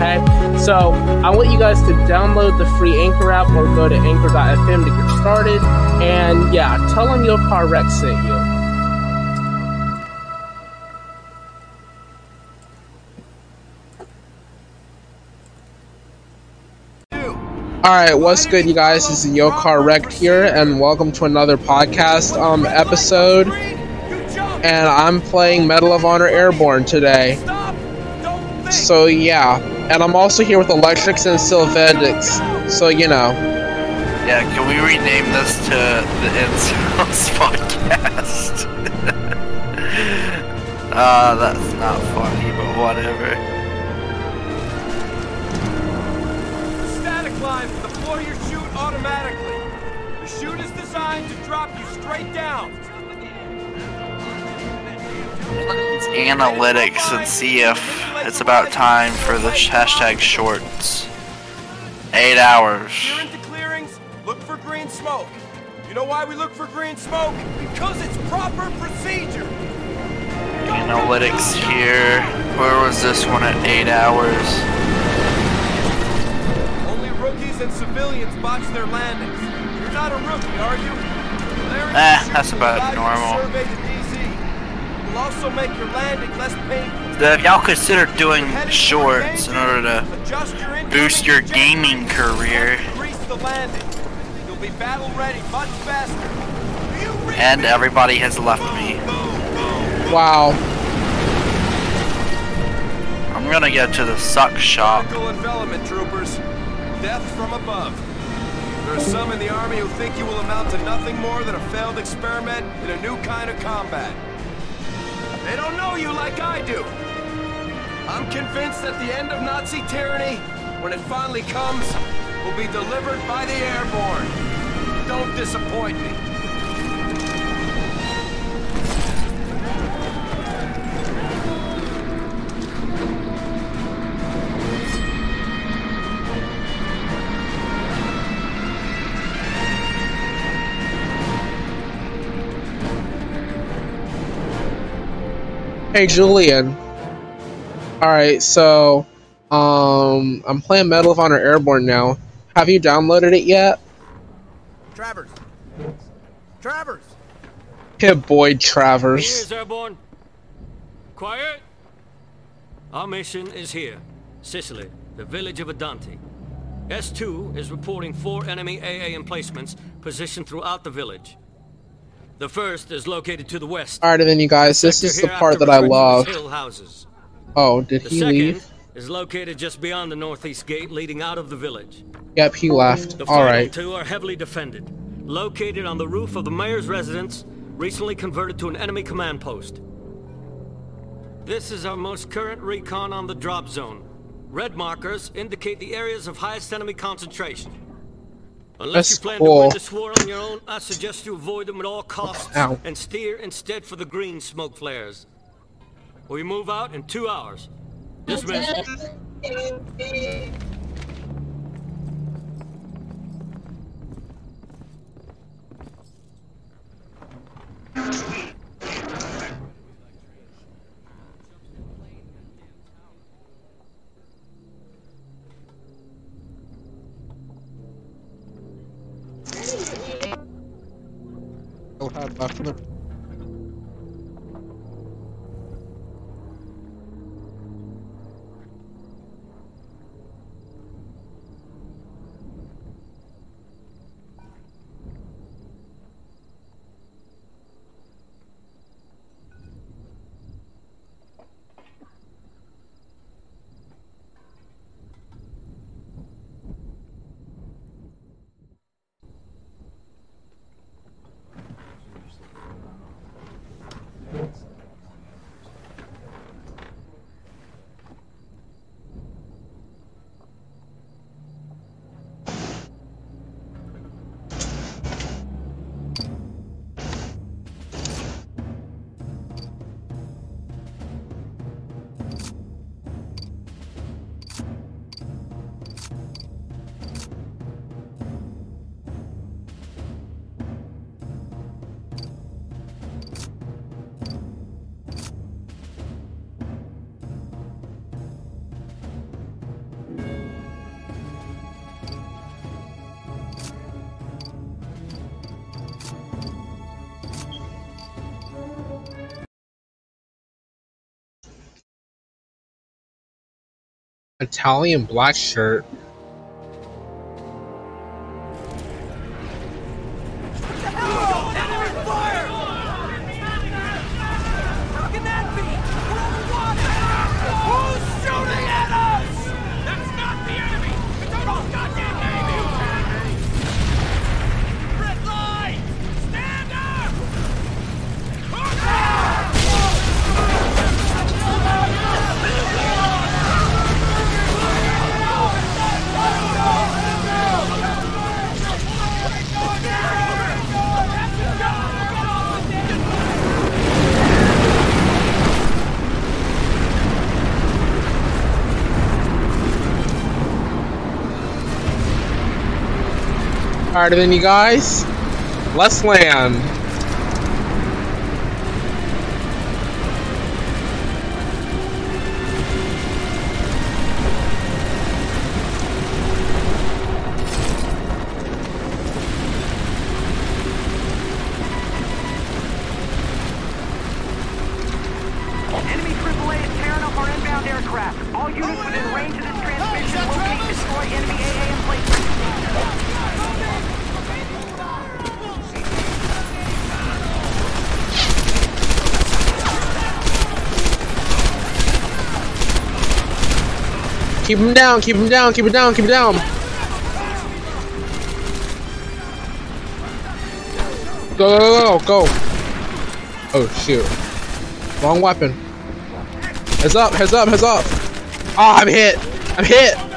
okay? So, I want you guys to download the free Anchor app or go to anchor.fm to get started, and yeah, tell them your car wreck sent you. Alright, what's good, you guys? This is Yo Car Wrecked here, and welcome to another podcast um, episode. And I'm playing Medal of Honor Airborne today. So, yeah. And I'm also here with Electrics and Sylvedics, so you know. Yeah, can we rename this to the Incels Podcast? Ah, uh, that's not funny, but whatever. The static lines deploy your chute automatically. The chute is designed to drop you straight down. Analytics and see if it's about time for the hashtag shorts. Eight hours. You're into clearings, look for green smoke. You know why we look for green smoke? Because it's proper procedure. Analytics here. Where was this one at eight hours? Only rookies and civilians botch their landings. You're not a rookie, are you? Eh, that's about normal. Will also make your landing less painful. If y'all consider doing shorts in order to boost your gaming career. And everybody has left me. Wow. I'm gonna get to the suck shop death from above. There are some in the Army who think you will amount to nothing more than a failed experiment in a new kind of combat. They don't know you like I do. I'm convinced that the end of Nazi tyranny, when it finally comes, will be delivered by the airborne. Don't disappoint me. Hey Julian. Alright, so um I'm playing Medal of Honor Airborne now. Have you downloaded it yet? Travers. Travers. Hit boy, Travers. Here's Airborne. Quiet. Our mission is here. Sicily, the village of Adanti. S2 is reporting four enemy AA emplacements positioned throughout the village. The first is located to the west. Alright then you guys, this is the part that I love. Oh, did the he leave? is located just beyond the northeast gate leading out of the village. Yep, he left. The Alright. two are heavily defended. Located on the roof of the mayor's residence, recently converted to an enemy command post. This is our most current recon on the drop zone. Red markers indicate the areas of highest enemy concentration. Unless you plan to win this war on your own, I suggest you avoid them at all costs Ow. and steer instead for the green smoke flares. We move out in two hours. Dismiss. Still Italian black shirt. Alright then you guys, let's land. Him down, keep him down, keep it down, keep it down. Go, go, go, go. Oh, shoot. Wrong weapon. Heads up, heads up, heads up. Oh, I'm hit. I'm hit.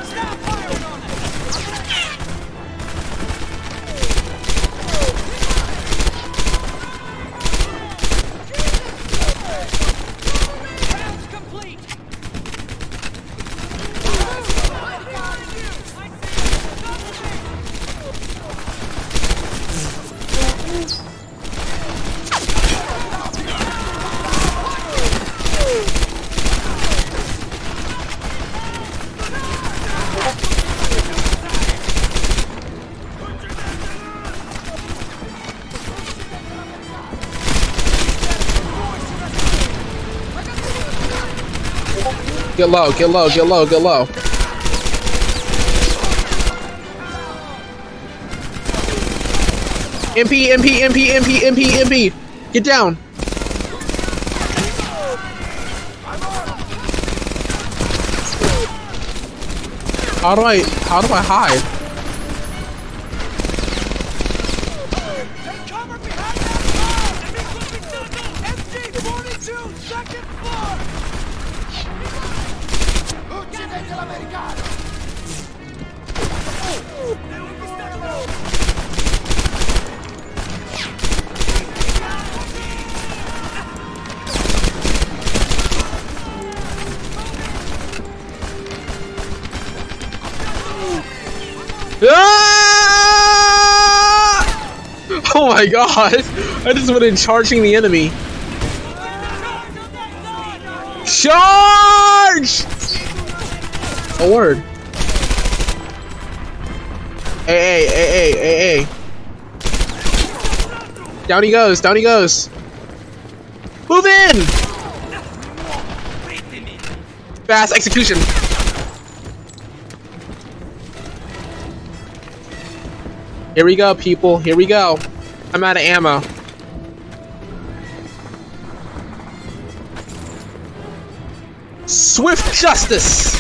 Low, get low, get low, get low. MP, MP, MP, MP, MP, MP. Get down. How do I, how do I hide? My god! I just went in charging the enemy. Charge! A word. Hey, hey, hey, hey, hey, hey. Down he goes, down he goes. Move in! Fast execution. Here we go, people. Here we go. I'm out of ammo. Swift justice!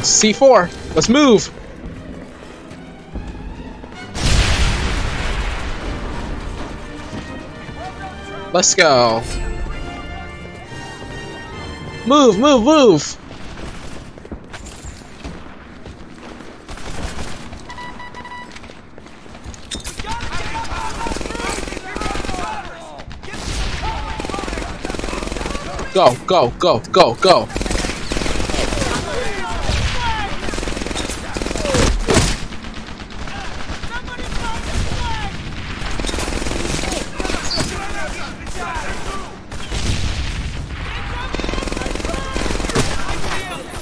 C4, let's move! Let's go. Move, move, move! Go, go, go, go, go.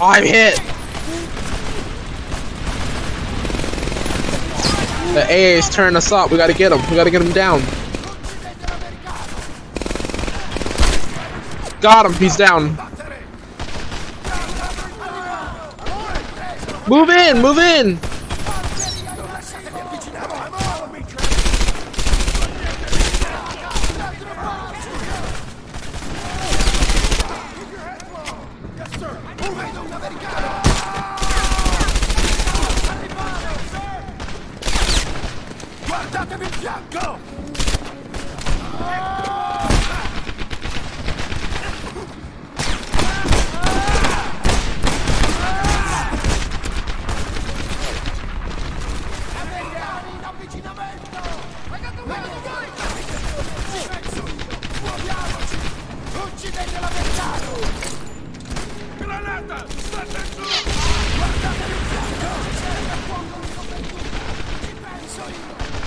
I'm hit! The AA is turning us up. We gotta get him. We gotta get him down. Got him. He's down. Move in. Move in.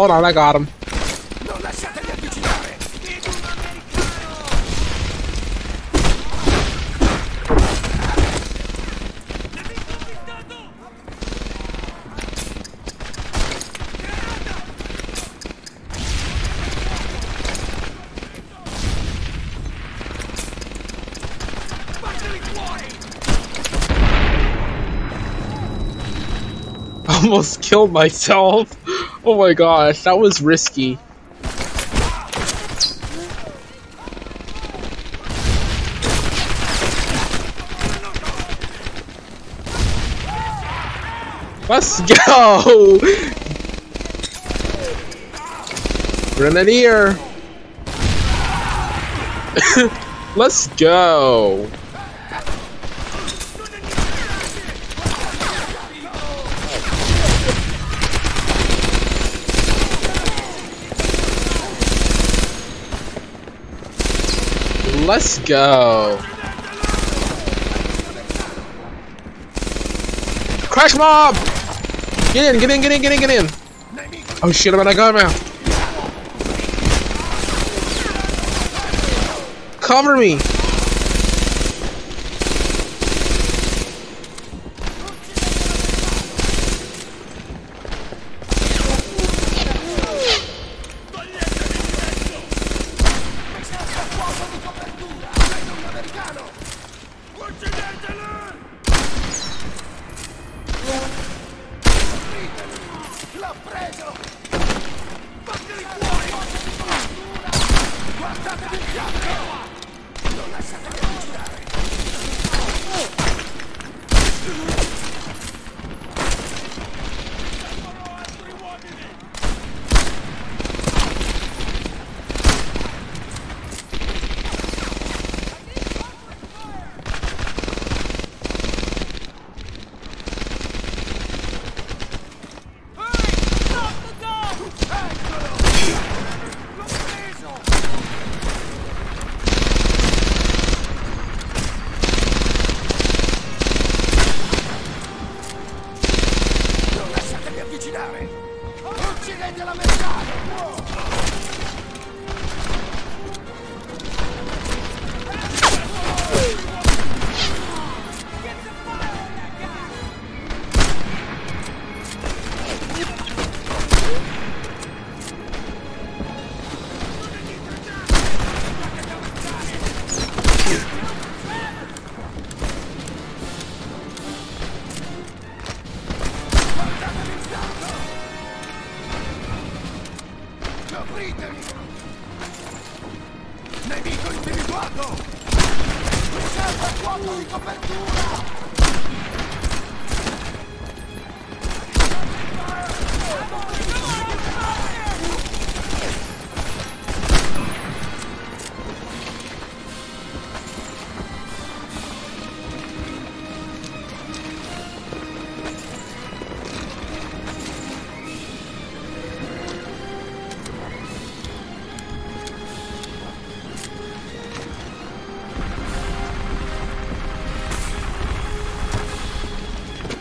Hold on, I got him. Almost killed myself. Oh my gosh, that was risky. Let's go! Grenadier! Let's go! Let's go. Crash mob! Get in, get in, get in, get in, get in. Oh shit, I'm of gun now. Cover me.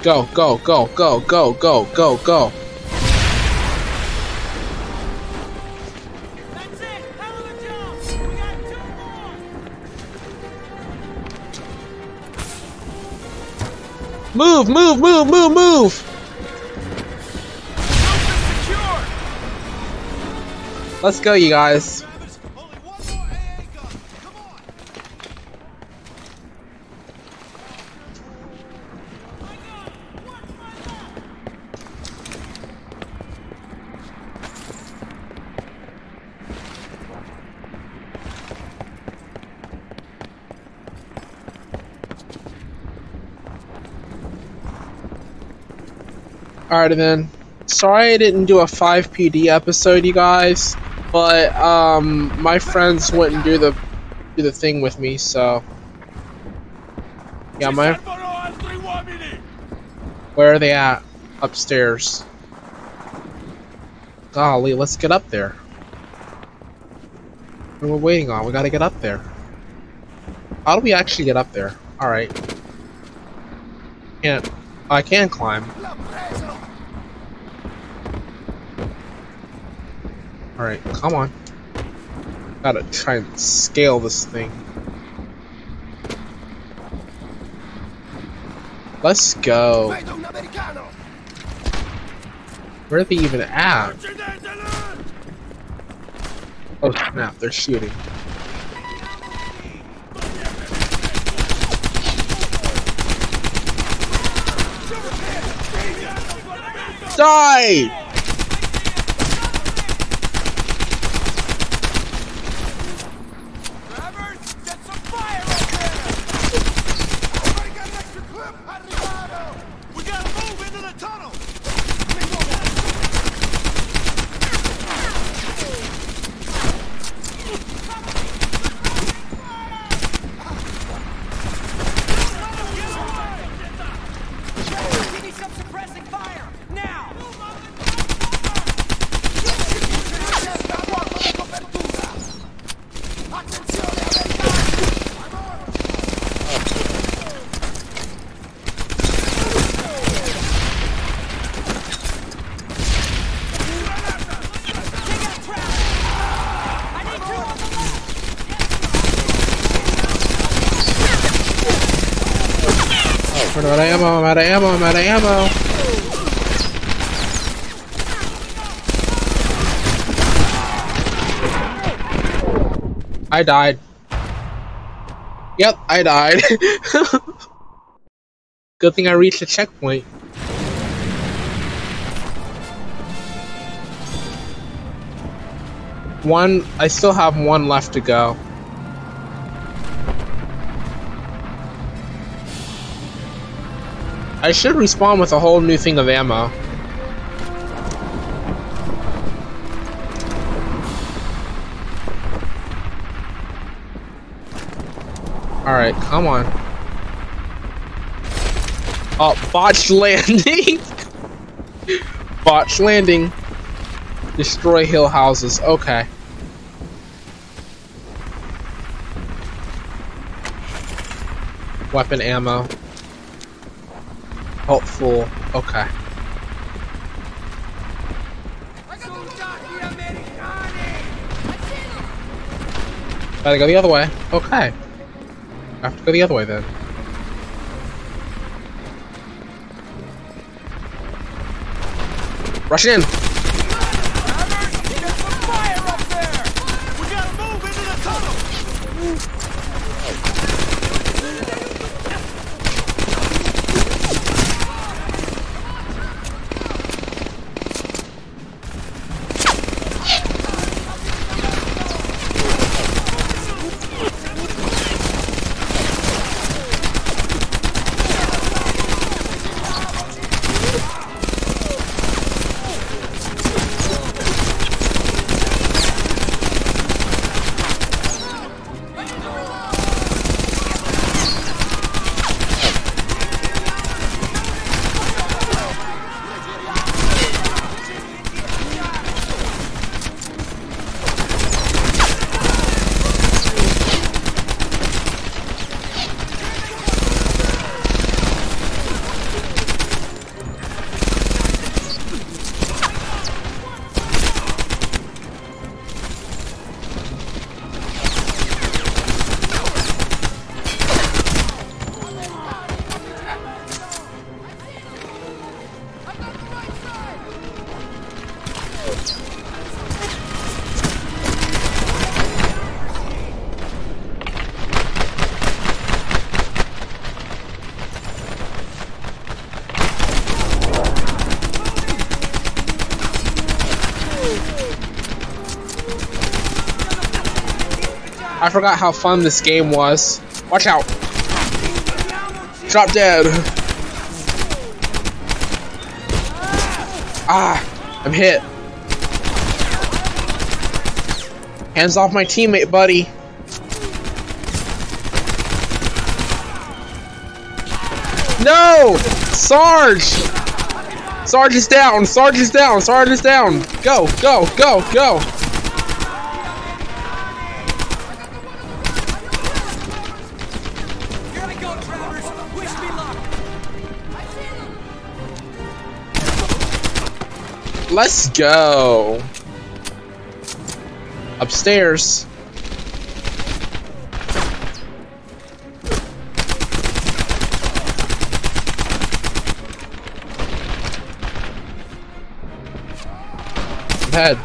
Go, go, go, go, go, go, go, go. That's it! Hell of! We got two more! Move, move, move, move, move! Let's go, you guys. Travers, only one more AA gun! Come on! Alright then. Sorry I didn't do a 5 PD episode, you guys. But um my friends wouldn't do the do the thing with me, so Yeah, my Where are they at? Upstairs. Golly, let's get up there. What are we waiting on? We gotta get up there. How do we actually get up there? Alright. Can't I can climb. Alright, come on. Gotta try and scale this thing. Let's go. Where are they even at? Oh snap, they're shooting. Die! Travers, get some fire up there! Everybody got an extra clip? Arrivado! We gotta move into the tunnel! Give me some suppressing fire! Now! Riserva fuoco di copertura! Attenzione americani! Take out Travers! I need two on the left! I'm out of ammo, I'm out of ammo, I'm out of ammo. I died. Yep, I died. Good thing I reached the checkpoint. One, I still have one left to go. I should respawn with a whole new thing of ammo. Alright, come on. Oh, botched landing! botched landing. Destroy hill houses. Okay. Weapon ammo. Top four. Okay. Gotta go the other way. Okay. I have to go the other way then. Rushing in! I forgot how fun this game was. Watch out! Drop dead! Ah! I'm hit. Hands off my teammate, buddy. No! Sarge! Sarge is down! Sarge is down! Sarge is down! Go! Go! Go! Go! Let's go. Upstairs. Head.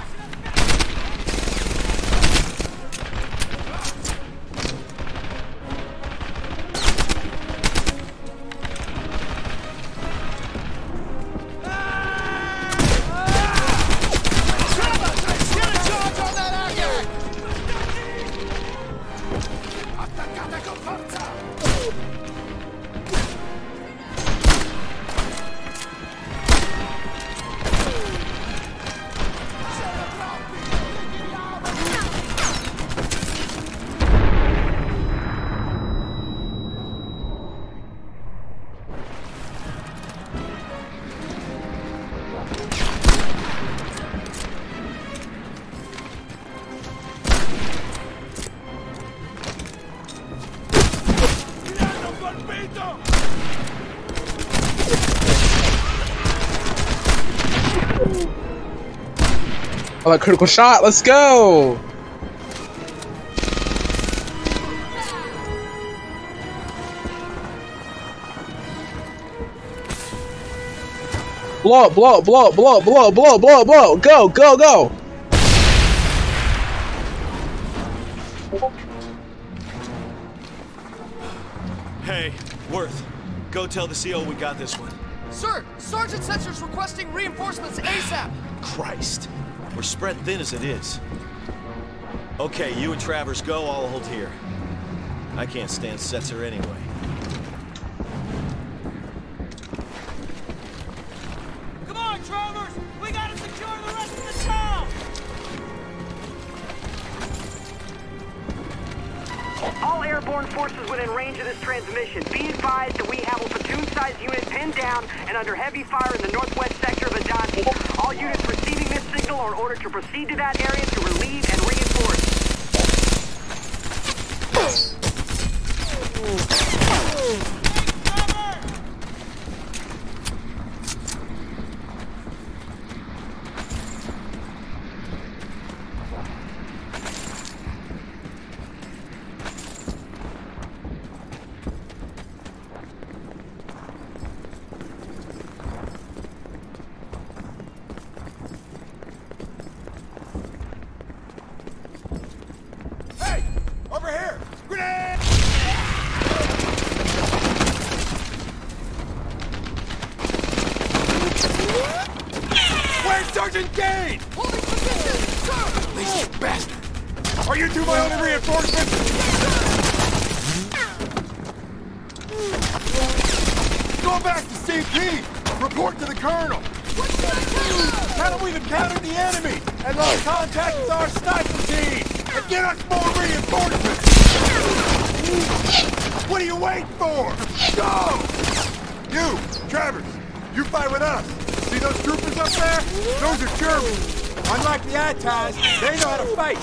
That critical shot. Let's go. Blow up, blow up, blow up, blow up, blow up, blow up, blow up, blow up. Go, go, go. Hey, Worth, go tell the CO we got this one. Sir, Sergeant Setzer's requesting reinforcements ASAP! Christ, we're spread thin as it is. Okay, you and Travers go, I'll hold here. I can't stand Setzer anyway. Come on, Travers! We gotta secure the rest of the town! All airborne forces within range of this transmission. Be advised that we have a platoon-sized unit pinned down and under heavy fire in the northwest sector of Adanti. All units this are ordered to proceed to that area to relieve and reinforce. Are you two my only reinforcements? Go back to CP! Report to the colonel! Tell him we've encountered the enemy and lost contact with our sniper team! And get us more reinforcements! What are you waiting for? Go! You, Travers, you fight with us. See those troopers up there? Those are Germans. Unlike they know how to fight.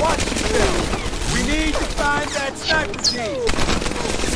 Watch yourself. We need to find that sniper team.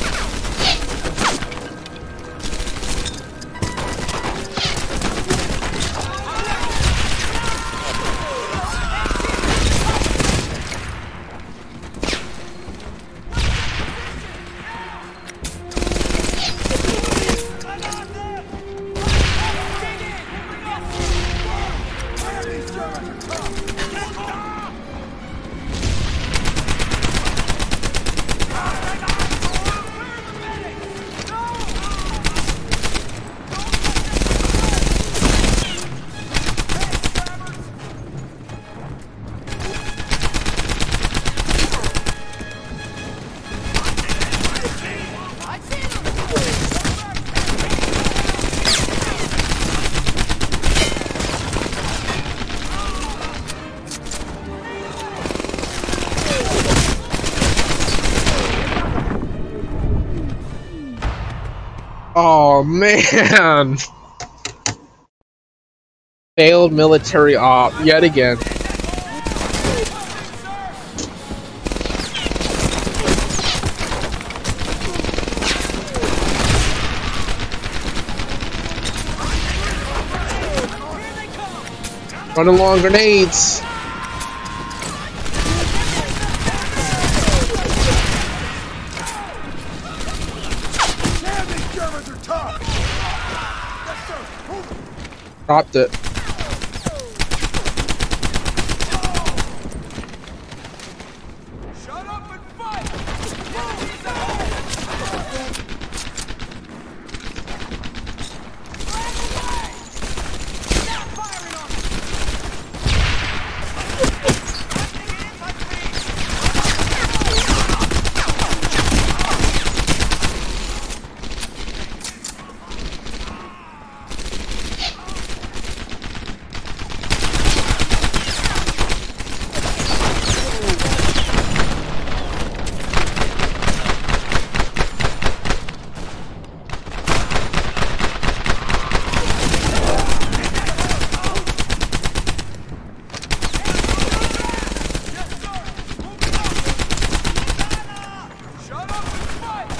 Man! Failed military op yet again. Running long grenades. Dropped it. Shut up and fight! Move out! Shut up and fight!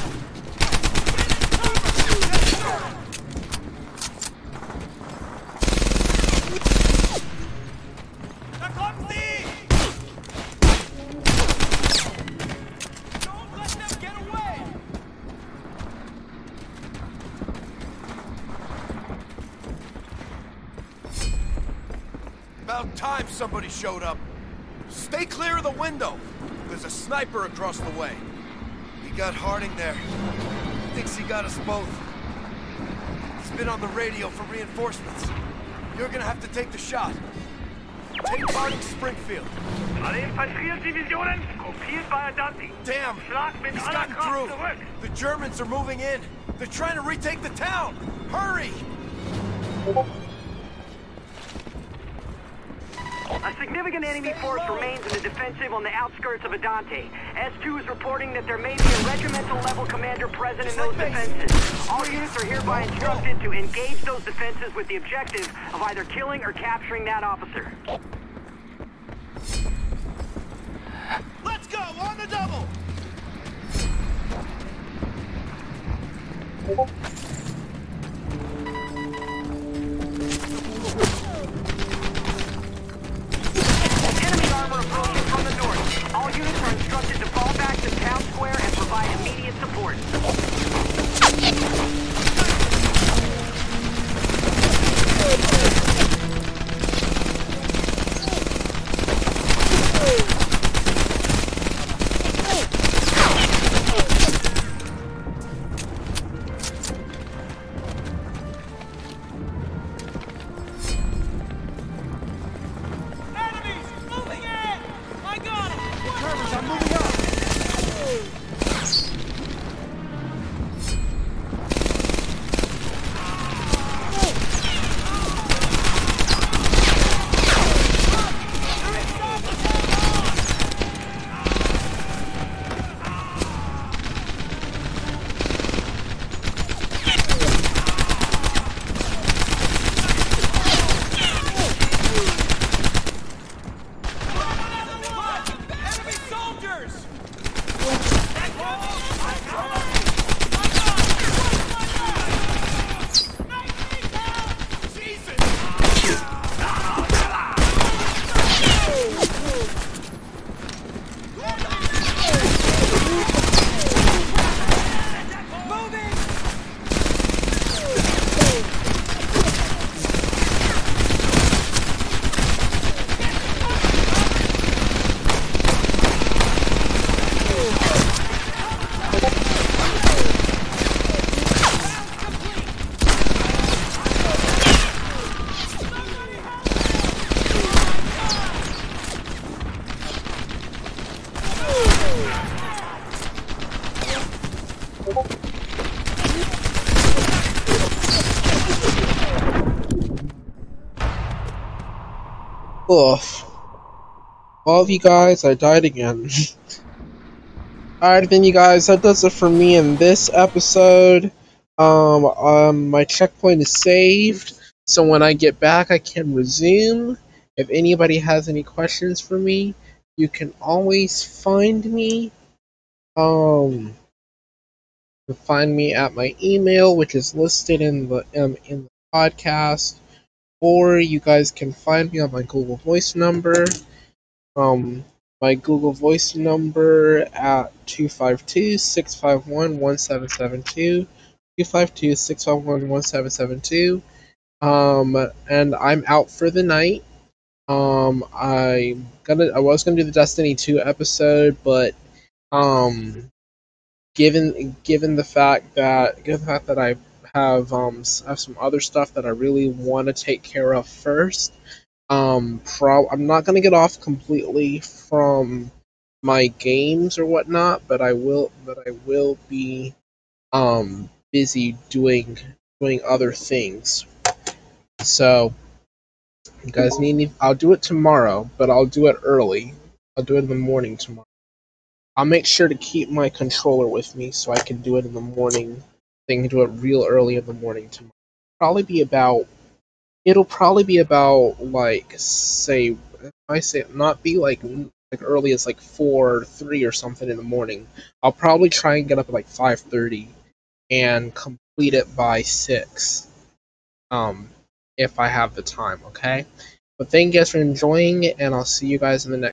Da kommt sie! Don't let them get away! About time somebody showed up. Stay clear of the window. There's a sniper across the way. He got Harding there. Thinks he got us both. He's been on the radio for reinforcements. You're gonna have to take the shot. Take part in Springfield. Alle Infanteriedivisionen, kopiert Adanti. Damn! He's gotten through. The Germans are moving in. They're trying to retake the town. Hurry! A significant enemy force remains in the defensive on the outskirts of Adanti. S2 is reporting that there may be a regimental level commander present in those defenses. All units are hereby instructed to engage those defenses with the objective of either killing or capturing that officer. Let's go on the double! All units are instructed to fall back to town square and provide immediate support. Ugh. Love you guys, I died again. Alright then you guys, that does it for me in this episode. Um, um, my checkpoint is saved, so when I get back I can resume. If anybody has any questions for me, you can always find me. Um, find me at my email, which is listed in the um, in the podcast, or you guys can find me on my Google Voice number. Um, my Google Voice number at 252-651-1772. 252-651-1772. Um, and I'm out for the night. Um, I gonna I was gonna do the Destiny 2 episode, but um, given given the fact that given the fact that I have um s- have some other stuff that I really want to take care of first, um, pro I'm not gonna get off completely from my games or whatnot, but I will but I will be um busy doing doing other things. So you guys need I'll do it tomorrow, but I'll do it early. I'll do it in the morning tomorrow. I'll make sure to keep my controller with me so I can do it in the morning. I can do it real early in the morning tomorrow. Probably be about it'll probably be about like say I say not be like like early as like four or three or something in the morning. I'll probably try and get up at like five thirty and complete it by six. Um if I have the time, okay? But thank you guys for enjoying and I'll see you guys in the next